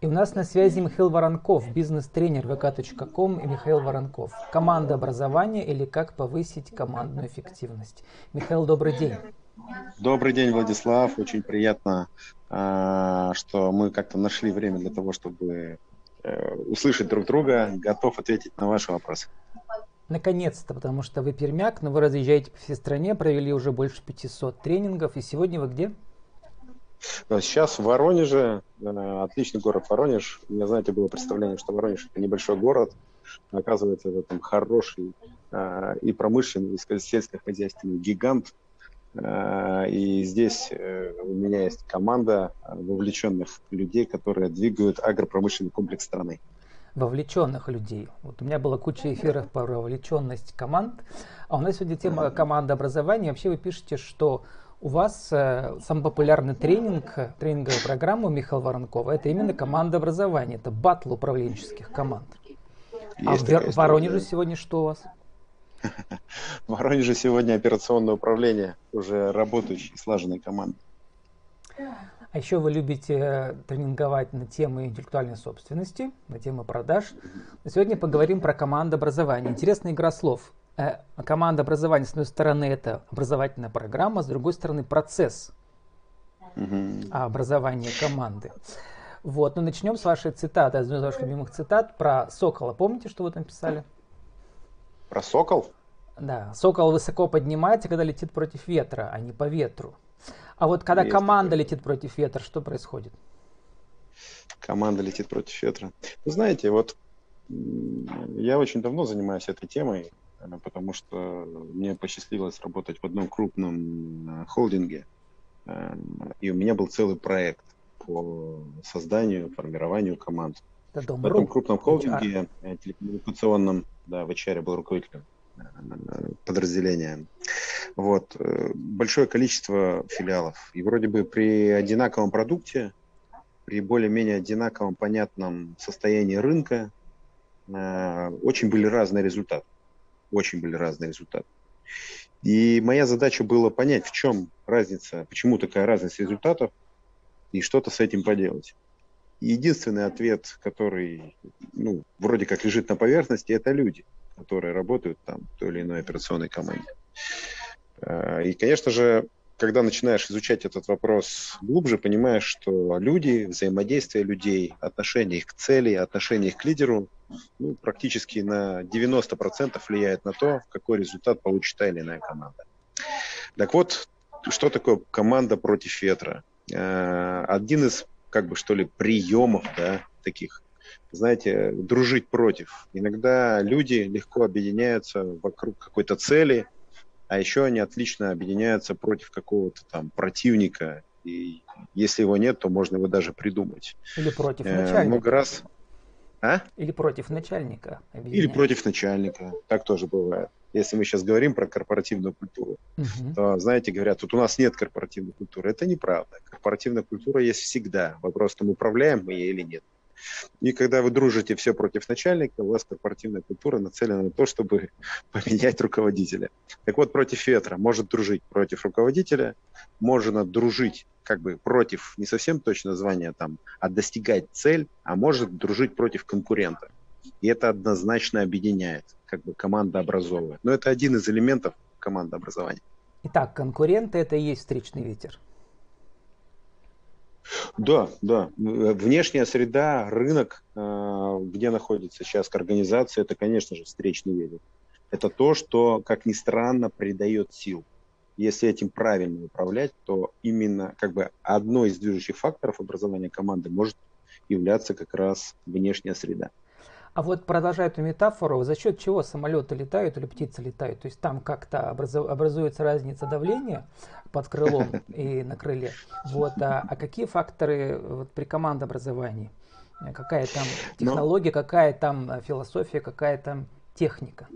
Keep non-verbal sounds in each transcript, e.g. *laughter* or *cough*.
И у нас на связи Михаил Воронков, бизнес-тренер vk.com и Михаил Воронков. Команда образования или как повысить командную эффективность. Михаил, добрый день. Добрый день, Владислав. Очень приятно, а, что мы как-то нашли время для того, чтобы э, услышать друг друга. Готов ответить на ваши вопросы. Наконец-то, потому что вы пермяк, но вы разъезжаете по всей стране, провели уже больше 500 тренингов. И сегодня вы где? Сейчас в Воронеже, э, отличный город Воронеж. У меня, знаете, было представление, что Воронеж это небольшой город. Оказывается, это там хороший э, и промышленный, и сельскохозяйственный гигант. Э, и здесь у меня есть команда вовлеченных людей, которые двигают агропромышленный комплекс страны. Вовлеченных людей. Вот у меня была куча эфиров по вовлеченность команд, а у нас сегодня тема команда образования. Вообще вы пишете, что у вас э, самый популярный тренинг, тренинговая программа Михаила Воронкова, это именно команда образования, это батл управленческих команд. А Есть а в Воронеже сегодня что у вас? *laughs* В Воронеже сегодня операционное управление, уже работающей, слаженной команды. А еще вы любите э, тренинговать на темы интеллектуальной собственности, на темы продаж. сегодня поговорим про команду образования. Интересная игра слов. Э, команда образования, с одной стороны, это образовательная программа, с другой стороны, процесс угу. образования команды. Вот, ну начнем с вашей цитаты, одной из ваших любимых цитат про сокола. Помните, что вы там писали? Про сокол? Да, сокол высоко поднимается, когда летит против ветра, а не по ветру. А вот когда Есть команда такое. летит против ветра, что происходит? Команда летит против ветра. Вы знаете, вот я очень давно занимаюсь этой темой, потому что мне посчастливилось работать в одном крупном э, холдинге, э, и у меня был целый проект по созданию, формированию команд. В этом крупном холдинге HR. телекоммуникационном, да, в HR был руководителем подразделения. Вот. Большое количество филиалов. И вроде бы при одинаковом продукте, при более-менее одинаковом понятном состоянии рынка, очень были разные результаты очень были разные результаты. И моя задача была понять, в чем разница, почему такая разность результатов, и что-то с этим поделать. Единственный ответ, который ну, вроде как лежит на поверхности, это люди, которые работают там в той или иной операционной команде. А, и, конечно же, когда начинаешь изучать этот вопрос глубже, понимаешь, что люди, взаимодействие людей, отношение их к цели, отношение их к лидеру ну, практически на 90% влияет на то, какой результат получит та или иная команда. Так вот, что такое команда против ветра? Э, один из, как бы, что ли, приемов, да, таких, знаете, дружить против. Иногда люди легко объединяются вокруг какой-то цели – а еще они отлично объединяются против какого-то там противника, и если его нет, то можно его даже придумать. Или против э, начальника. Много раз. А? Или против начальника. Или против начальника. Так тоже бывает. Если мы сейчас говорим про корпоративную культуру, угу. то, знаете, говорят, тут у нас нет корпоративной культуры. Это неправда. Корпоративная культура есть всегда. Вопрос, там управляем мы ей или нет. И когда вы дружите все против начальника, у вас корпоративная культура нацелена на то, чтобы *laughs* поменять руководителя. Так вот, против ветра может дружить против руководителя, можно дружить как бы против, не совсем точно название там, а достигать цель, а может дружить против конкурента. И это однозначно объединяет, как бы команда образовывает. Но это один из элементов команды образования. Итак, конкуренты это и есть встречный ветер. Да, да. Внешняя среда, рынок, э, где находится сейчас организация, это, конечно же, встречный ветер. Это то, что, как ни странно, придает сил. Если этим правильно управлять, то именно как бы одной из движущих факторов образования команды может являться как раз внешняя среда. А вот продолжая эту метафору, за счет чего самолеты летают или птицы летают? То есть там как-то образуется разница давления под крылом и на крыле. Вот, а, а какие факторы вот, при командообразовании? Какая там ну, технология, какая там э, философия, какая там техника?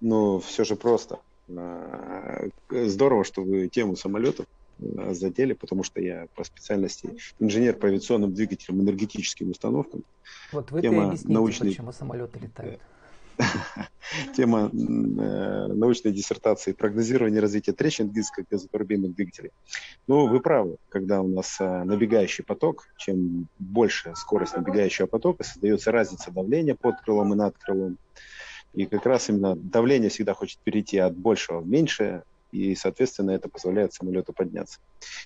Ну, все же просто. А, здорово, что вы тему самолетов Э, задели, потому что я по специальности инженер по авиационным двигателям, энергетическим установкам. Вот вы Тема объясните, научной... почему самолеты летают. *laughs* тема э, научной диссертации прогнозирование развития трещин газотурбинных двигателей. Ну, вы правы, когда у нас э, набегающий поток, чем больше скорость набегающего потока, создается разница давления под крылом и над крылом. И как раз именно давление всегда хочет перейти от большего в меньшее, и, соответственно, это позволяет самолету подняться.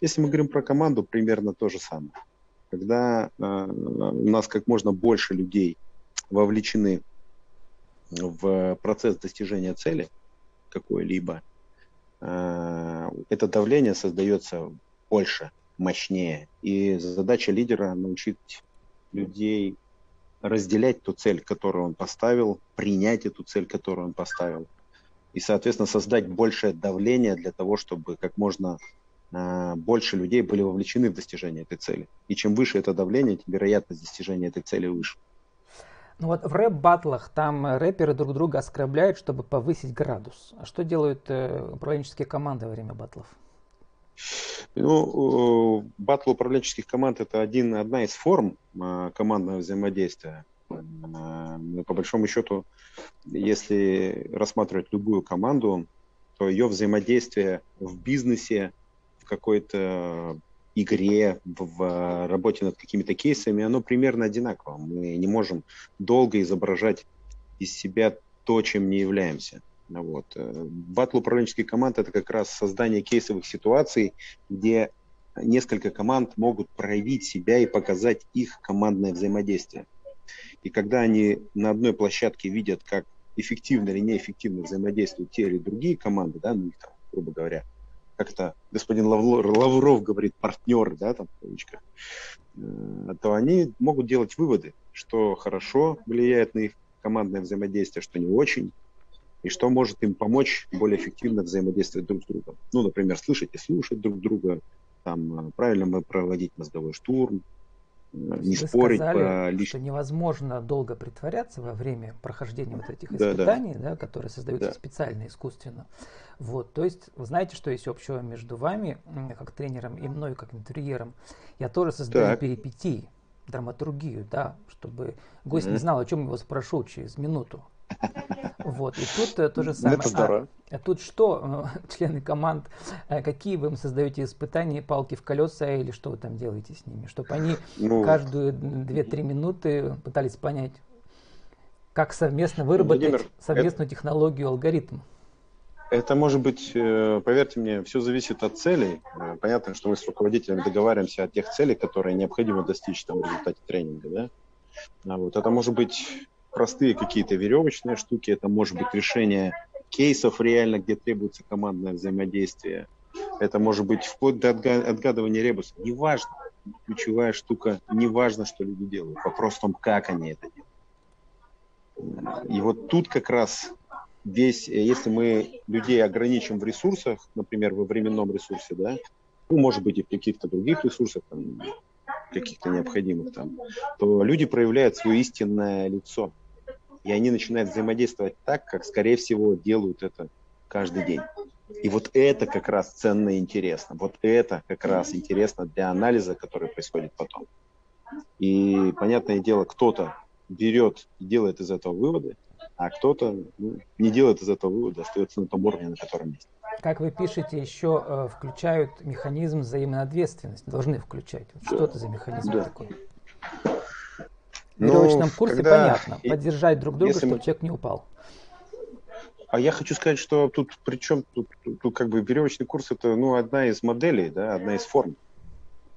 Если мы говорим про команду, примерно то же самое. Когда э, у нас как можно больше людей вовлечены в процесс достижения цели какой-либо, э, это давление создается больше, мощнее. И задача лидера научить людей разделять ту цель, которую он поставил, принять эту цель, которую он поставил, и, соответственно, создать большее давление для того, чтобы как можно э, больше людей были вовлечены в достижение этой цели. И чем выше это давление, тем вероятность достижения этой цели выше. Ну вот в рэп-батлах там рэперы друг друга оскорбляют, чтобы повысить градус. А что делают э, управленческие команды во время батлов? Ну, батл управленческих команд это один, одна из форм э, командного взаимодействия. Э, по большому счету, если рассматривать любую команду, то ее взаимодействие в бизнесе, в какой-то игре, в работе над какими-то кейсами, оно примерно одинаково. Мы не можем долго изображать из себя то, чем не являемся. Вот. Э, батл управленческих команд – это как раз создание кейсовых ситуаций, где несколько команд могут проявить себя и показать их командное взаимодействие. И когда они на одной площадке видят, как эффективно или неэффективно взаимодействуют те или другие команды, да, ну, там, грубо говоря, как это господин Лавров, Лавров говорит, партнеры, да, там, в кавычках, э, то они могут делать выводы, что хорошо влияет на их командное взаимодействие, что не очень, и что может им помочь более эффективно взаимодействовать друг с другом. Ну, например, слышать и слушать друг друга, там, э, правильно проводить мозговой штурм, не Вы спорить сказали, по лич... что невозможно долго притворяться во время прохождения вот этих да, испытаний, да. Да, которые создаются да. специально, искусственно. Вот, то есть вы знаете, что есть общего между вами, как тренером, и мной, как интерьером. Я тоже создаю так. перипетии, драматургию, да, чтобы гость mm-hmm. не знал, о чем его спрошу через минуту. Вот, и тут э, то же самое. Это здорово. А, а тут что, э, *laughs* члены команд, какие вы им создаете испытания, палки в колеса или что вы там делаете с ними? Чтобы они ну, каждую 2-3 минуты пытались понять, как совместно выработать Владимир, совместную это, технологию, алгоритм. Это может быть, поверьте мне, все зависит от целей. Понятно, что мы с руководителем договариваемся о тех целях, которые необходимо достичь там, в результате тренинга. Да? А вот. Это может быть простые какие-то веревочные штуки, это может быть решение кейсов реально, где требуется командное взаимодействие. Это может быть вплоть до отгадывания ребуса. Неважно, ключевая штука, неважно, что люди делают, вопрос в том, как они это делают. И вот тут как раз весь, если мы людей ограничим в ресурсах, например, во временном ресурсе, да, ну, может быть, и в каких-то других ресурсах, там, каких-то необходимых там, то люди проявляют свое истинное лицо и они начинают взаимодействовать так, как, скорее всего, делают это каждый день. И вот это как раз ценно и интересно. Вот это как раз интересно для анализа, который происходит потом. И, понятное дело, кто-то берет и делает из этого выводы, а кто-то ну, не делает из этого вывода, остается на том уровне, на котором есть. Как вы пишете, еще э, включают механизм взаимной ответственности, должны включать. Вот да. Что это за механизм да. такой? В веревочном ну, курсе когда... понятно. Поддержать друг друга, чтобы мы... человек не упал. А я хочу сказать, что тут причем тут, тут, тут как бы веревочный курс это ну одна из моделей, да, одна из форм.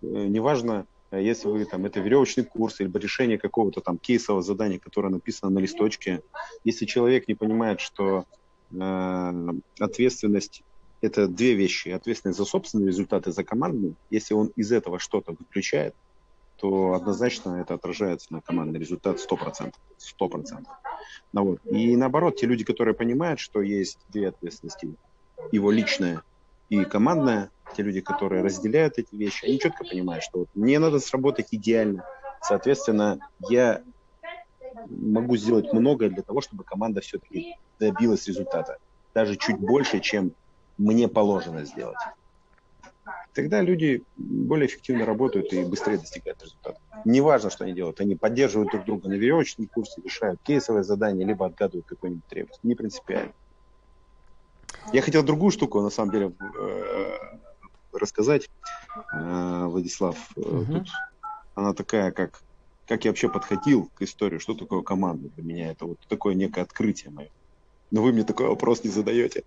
Э, неважно, если вы там это веревочный курс или решение какого-то там кейсового задания, которое написано на листочке, если человек не понимает, что э, ответственность это две вещи, ответственность за собственные результаты, за командные, если он из этого что-то выключает, то однозначно это отражается на командный результат 100%. 100%. Ну, вот. И наоборот, те люди, которые понимают, что есть две ответственности, его личная и командная, те люди, которые разделяют эти вещи, они четко понимают, что вот мне надо сработать идеально. Соответственно, я могу сделать многое для того, чтобы команда все-таки добилась результата. Даже чуть больше, чем мне положено сделать. Тогда люди более эффективно работают и быстрее достигают результата. Неважно, что они делают. Они поддерживают друг друга на веревочном курсе, решают кейсовое задание, либо отгадывают какой-нибудь требование. Не принципиально. Я хотел другую штуку, на самом деле, э, рассказать, э, Владислав. Угу. Тут она такая, как, как я вообще подходил к истории, что такое команда для меня. Это вот такое некое открытие мое. Но вы мне такой вопрос не задаете.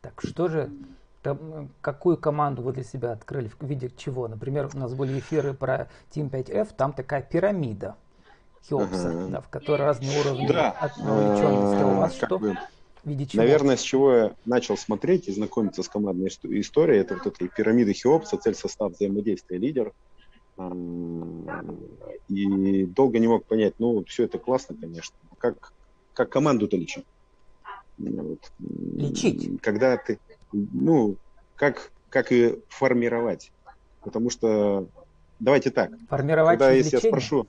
Так что же, там, какую команду вы для себя открыли, в виде чего? Например, у нас были эфиры про Team 5F, там такая пирамида Хеопса, ага. да, в которой разные уровни да. вовлеченности. А у вас что? Бы, в виде чего? Наверное, с чего я начал смотреть и знакомиться с командной историей, это вот эта пирамида Хеопса, цель, состав, взаимодействия, лидер. И долго не мог понять, ну, все это классно, конечно, как, как команду-то лечить? Вот. Лечить? Когда ты, ну, как, как и формировать. Потому что, давайте так. Формировать Когда, если лечение? я спрошу,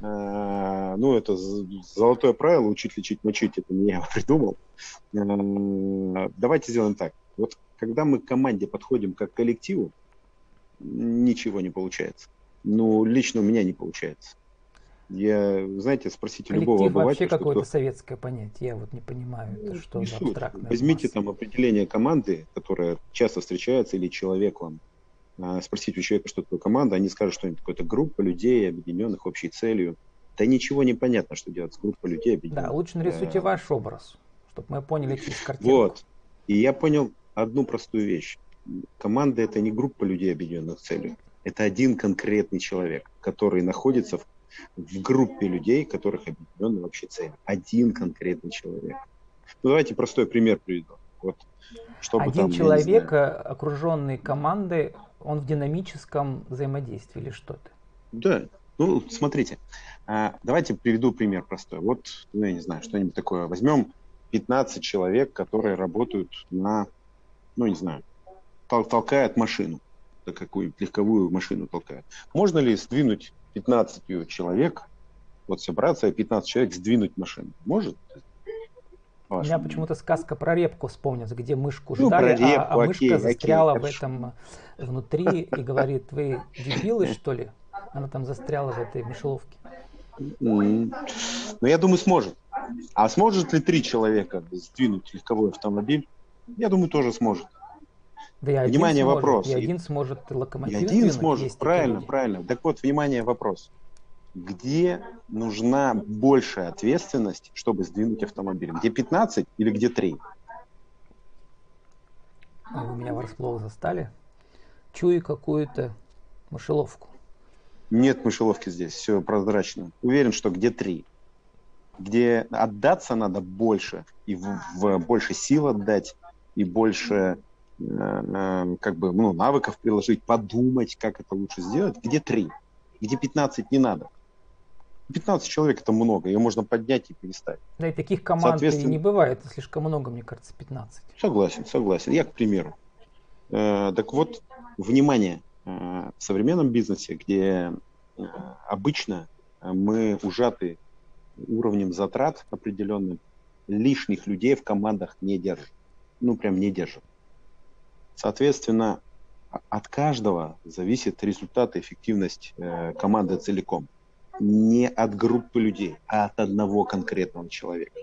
э, ну, это золотое правило, учить, лечить, мочить, это не я *laughs* придумал. Э, давайте сделаем так. Вот когда мы к команде подходим как к коллективу, ничего не получается. Ну, лично у меня не получается. Я, знаете, спросите Коллектив любого обывателя. вообще какое-то кто... советское понятие, я вот не понимаю, это что не за абстрактное. Возьмите там определение команды, которая часто встречается, или человек вам. А, спросите у человека, что такое команда, они скажут, что это какая-то группа людей, объединенных общей целью. Да ничего не понятно, что делать с группой людей объединенных. Да, лучше нарисуйте а... ваш образ, чтобы мы поняли через картинку. Вот. И я понял одну простую вещь. Команда – это не группа людей, объединенных целью. Это один конкретный человек, который находится в в группе людей, которых объединены вообще цель. Один конкретный человек. Ну, давайте простой пример приведу. Вот, чтобы Один там, человек, э, окруженный командой, он в динамическом взаимодействии или что-то? Да. Ну, смотрите, а, давайте приведу пример простой. Вот, ну, я не знаю, что-нибудь такое. Возьмем 15 человек, которые работают на, ну, не знаю, тол- толкают машину, какую-нибудь легковую машину толкают. Можно ли сдвинуть 15 человек, вот собраться и 15 человек сдвинуть машину. Может? У меня почему-то сказка про репку вспомнится, где мышку ну, ждали, ну, репку, а, а мышка окей, застряла окей, в этом э, внутри и говорит, вы дебилы что ли? Она там застряла в этой мышеловке. Mm. Ну, я думаю, сможет. А сможет ли три человека сдвинуть легковой автомобиль? Я думаю, тоже сможет. Да и один внимание, сможет, вопрос. И один сможет локомотив И один сможет, правильно, правильно. Так вот, внимание, вопрос. Где нужна большая ответственность, чтобы сдвинуть автомобиль? Где 15 или где 3? А вы меня врасплох застали. Чую какую-то мышеловку. Нет мышеловки здесь, все прозрачно. Уверен, что где 3 где отдаться надо больше, и в, в больше сил отдать, и больше как бы, ну, навыков приложить, подумать, как это лучше сделать, где три, где 15 не надо. 15 человек это много, ее можно поднять и переставить. Да и таких команд Соответственно... не бывает, слишком много, мне кажется, 15. Согласен, согласен. Я, к примеру. Э, так вот, внимание, э, в современном бизнесе, где э, обычно мы ужаты уровнем затрат определенным, лишних людей в командах не держат. Ну, прям не держат. Соответственно, от каждого зависит результат и эффективность э, команды целиком. Не от группы людей, а от одного конкретного человека.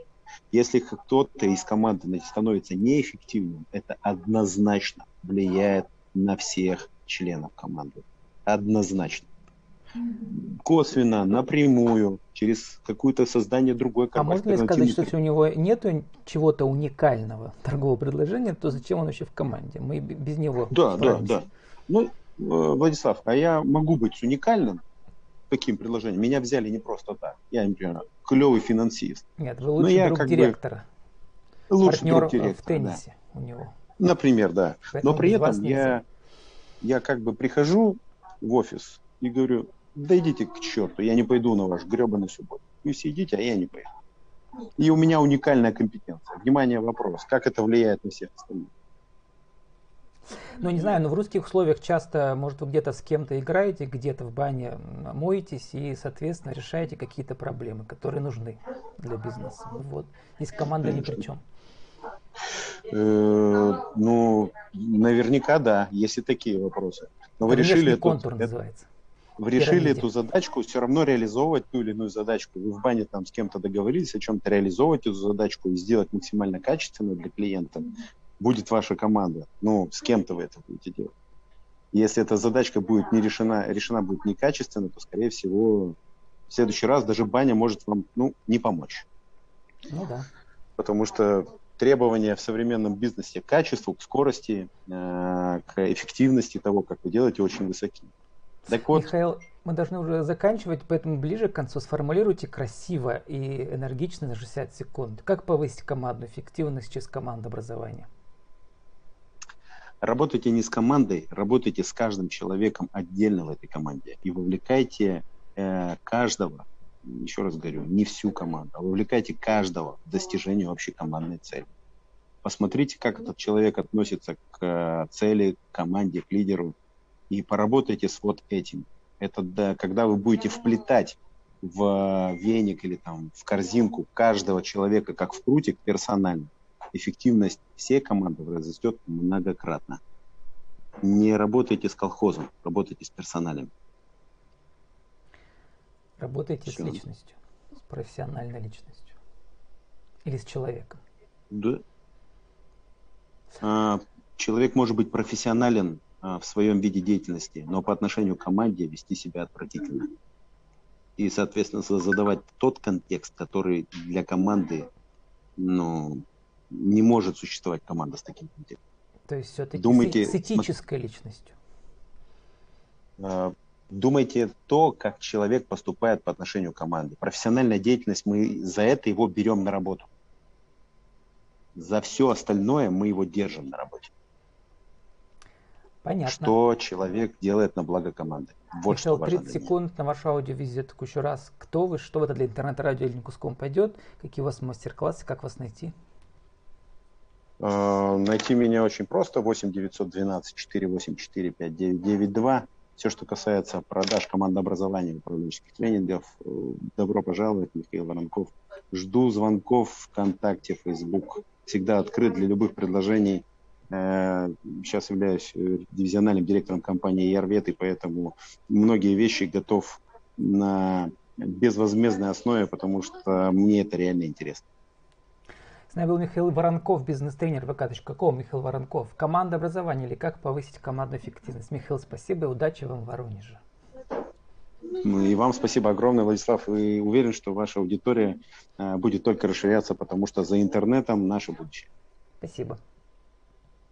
Если кто-то из команды становится неэффективным, это однозначно влияет на всех членов команды. Однозначно косвенно, напрямую, через какое-то создание другой А можно ли сказать, что если у него нет чего-то уникального *laughs* торгового предложения, то зачем он вообще в команде? Мы без него Да, справимся. да, да. Ну, э, Владислав, а я могу быть уникальным таким предложением. Меня взяли не просто так. Я, например, клевый финансист. Нет, вы лучший друг директора. Бы, лучший Партнер друг директора, в теннисе да. у него. Например, да. Поэтому Но при этом я, я как бы прихожу в офис и говорю, да идите к черту, я не пойду на ваш гребаный субботу. Вы все идите, а я не пойду. И у меня уникальная компетенция. Внимание, вопрос. Как это влияет на всех остальных? Ну, не знаю, но в русских условиях часто, может, вы где-то с кем-то играете, где-то в бане моетесь и, соответственно, решаете какие-то проблемы, которые нужны для бизнеса. Вот. Здесь команда ни при чем. Э, ну, наверняка да, есть и такие вопросы. Но вы решили контур это, называется. Вы решили эту задачку все равно реализовывать ту или иную задачку. Вы в бане там с кем-то договорились о чем-то реализовывать эту задачку и сделать максимально качественно для клиента. Будет ваша команда. Ну, с кем-то вы это будете делать. Если эта задачка будет не решена, решена будет некачественно, то, скорее всего, в следующий раз даже баня может вам ну, не помочь. Ну да. Потому что требования в современном бизнесе к качеству, к скорости, э, к эффективности того, как вы делаете, очень высоки. Так вот, Михаил, мы должны уже заканчивать, поэтому ближе к концу сформулируйте красиво и энергично на 60 секунд. Как повысить командную эффективность через командообразование? Работайте не с командой, работайте с каждым человеком отдельно в этой команде и вовлекайте э, каждого, еще раз говорю, не всю команду, а вовлекайте каждого в достижение общей командной цели. Посмотрите, как этот человек относится к э, цели, к команде, к лидеру, и поработайте с вот этим. Это да, когда вы будете вплетать в веник или там в корзинку каждого человека, как в прутик, персонально, эффективность всей команды возрастет многократно. Не работайте с колхозом, работайте с персоналем. Работайте Все. с личностью, с профессиональной личностью. Или с человеком. Да. А, человек может быть профессионален в своем виде деятельности, но по отношению к команде вести себя отвратительно. И, соответственно, задавать тот контекст, который для команды ну, не может существовать команда с таким контекстом. То есть все-таки Думайте, с этической личностью. А, думайте то, как человек поступает по отношению к команде. Профессиональная деятельность, мы за это его берем на работу. За все остальное мы его держим на работе. Понятно. Что человек делает на благо команды. Вот Михаил, что 30 секунд на вашу аудиовизитку еще раз. Кто вы, что это для интернет-радио или куском пойдет, какие у вас мастер-классы, как вас найти? А, найти меня очень просто. 8 912 484 5992. Все, что касается продаж, командообразования, управленческих тренингов, э, добро пожаловать, Михаил Воронков. Жду звонков ВКонтакте, Facebook. Всегда открыт для любых предложений. Э, сейчас являюсь э, дивизиональным директором компании Ярвет, и поэтому многие вещи готов на безвозмездной основе, потому что мне это реально интересно. С нами был Михаил Воронков, бизнес-тренер vk.com. Михаил Воронков. Команда образования или как повысить командную эффективность. Михаил, спасибо и удачи вам в Воронеже. Ну и вам спасибо огромное, Владислав. И уверен, что ваша аудитория э, будет только расширяться, потому что за интернетом наше будущее. Спасибо.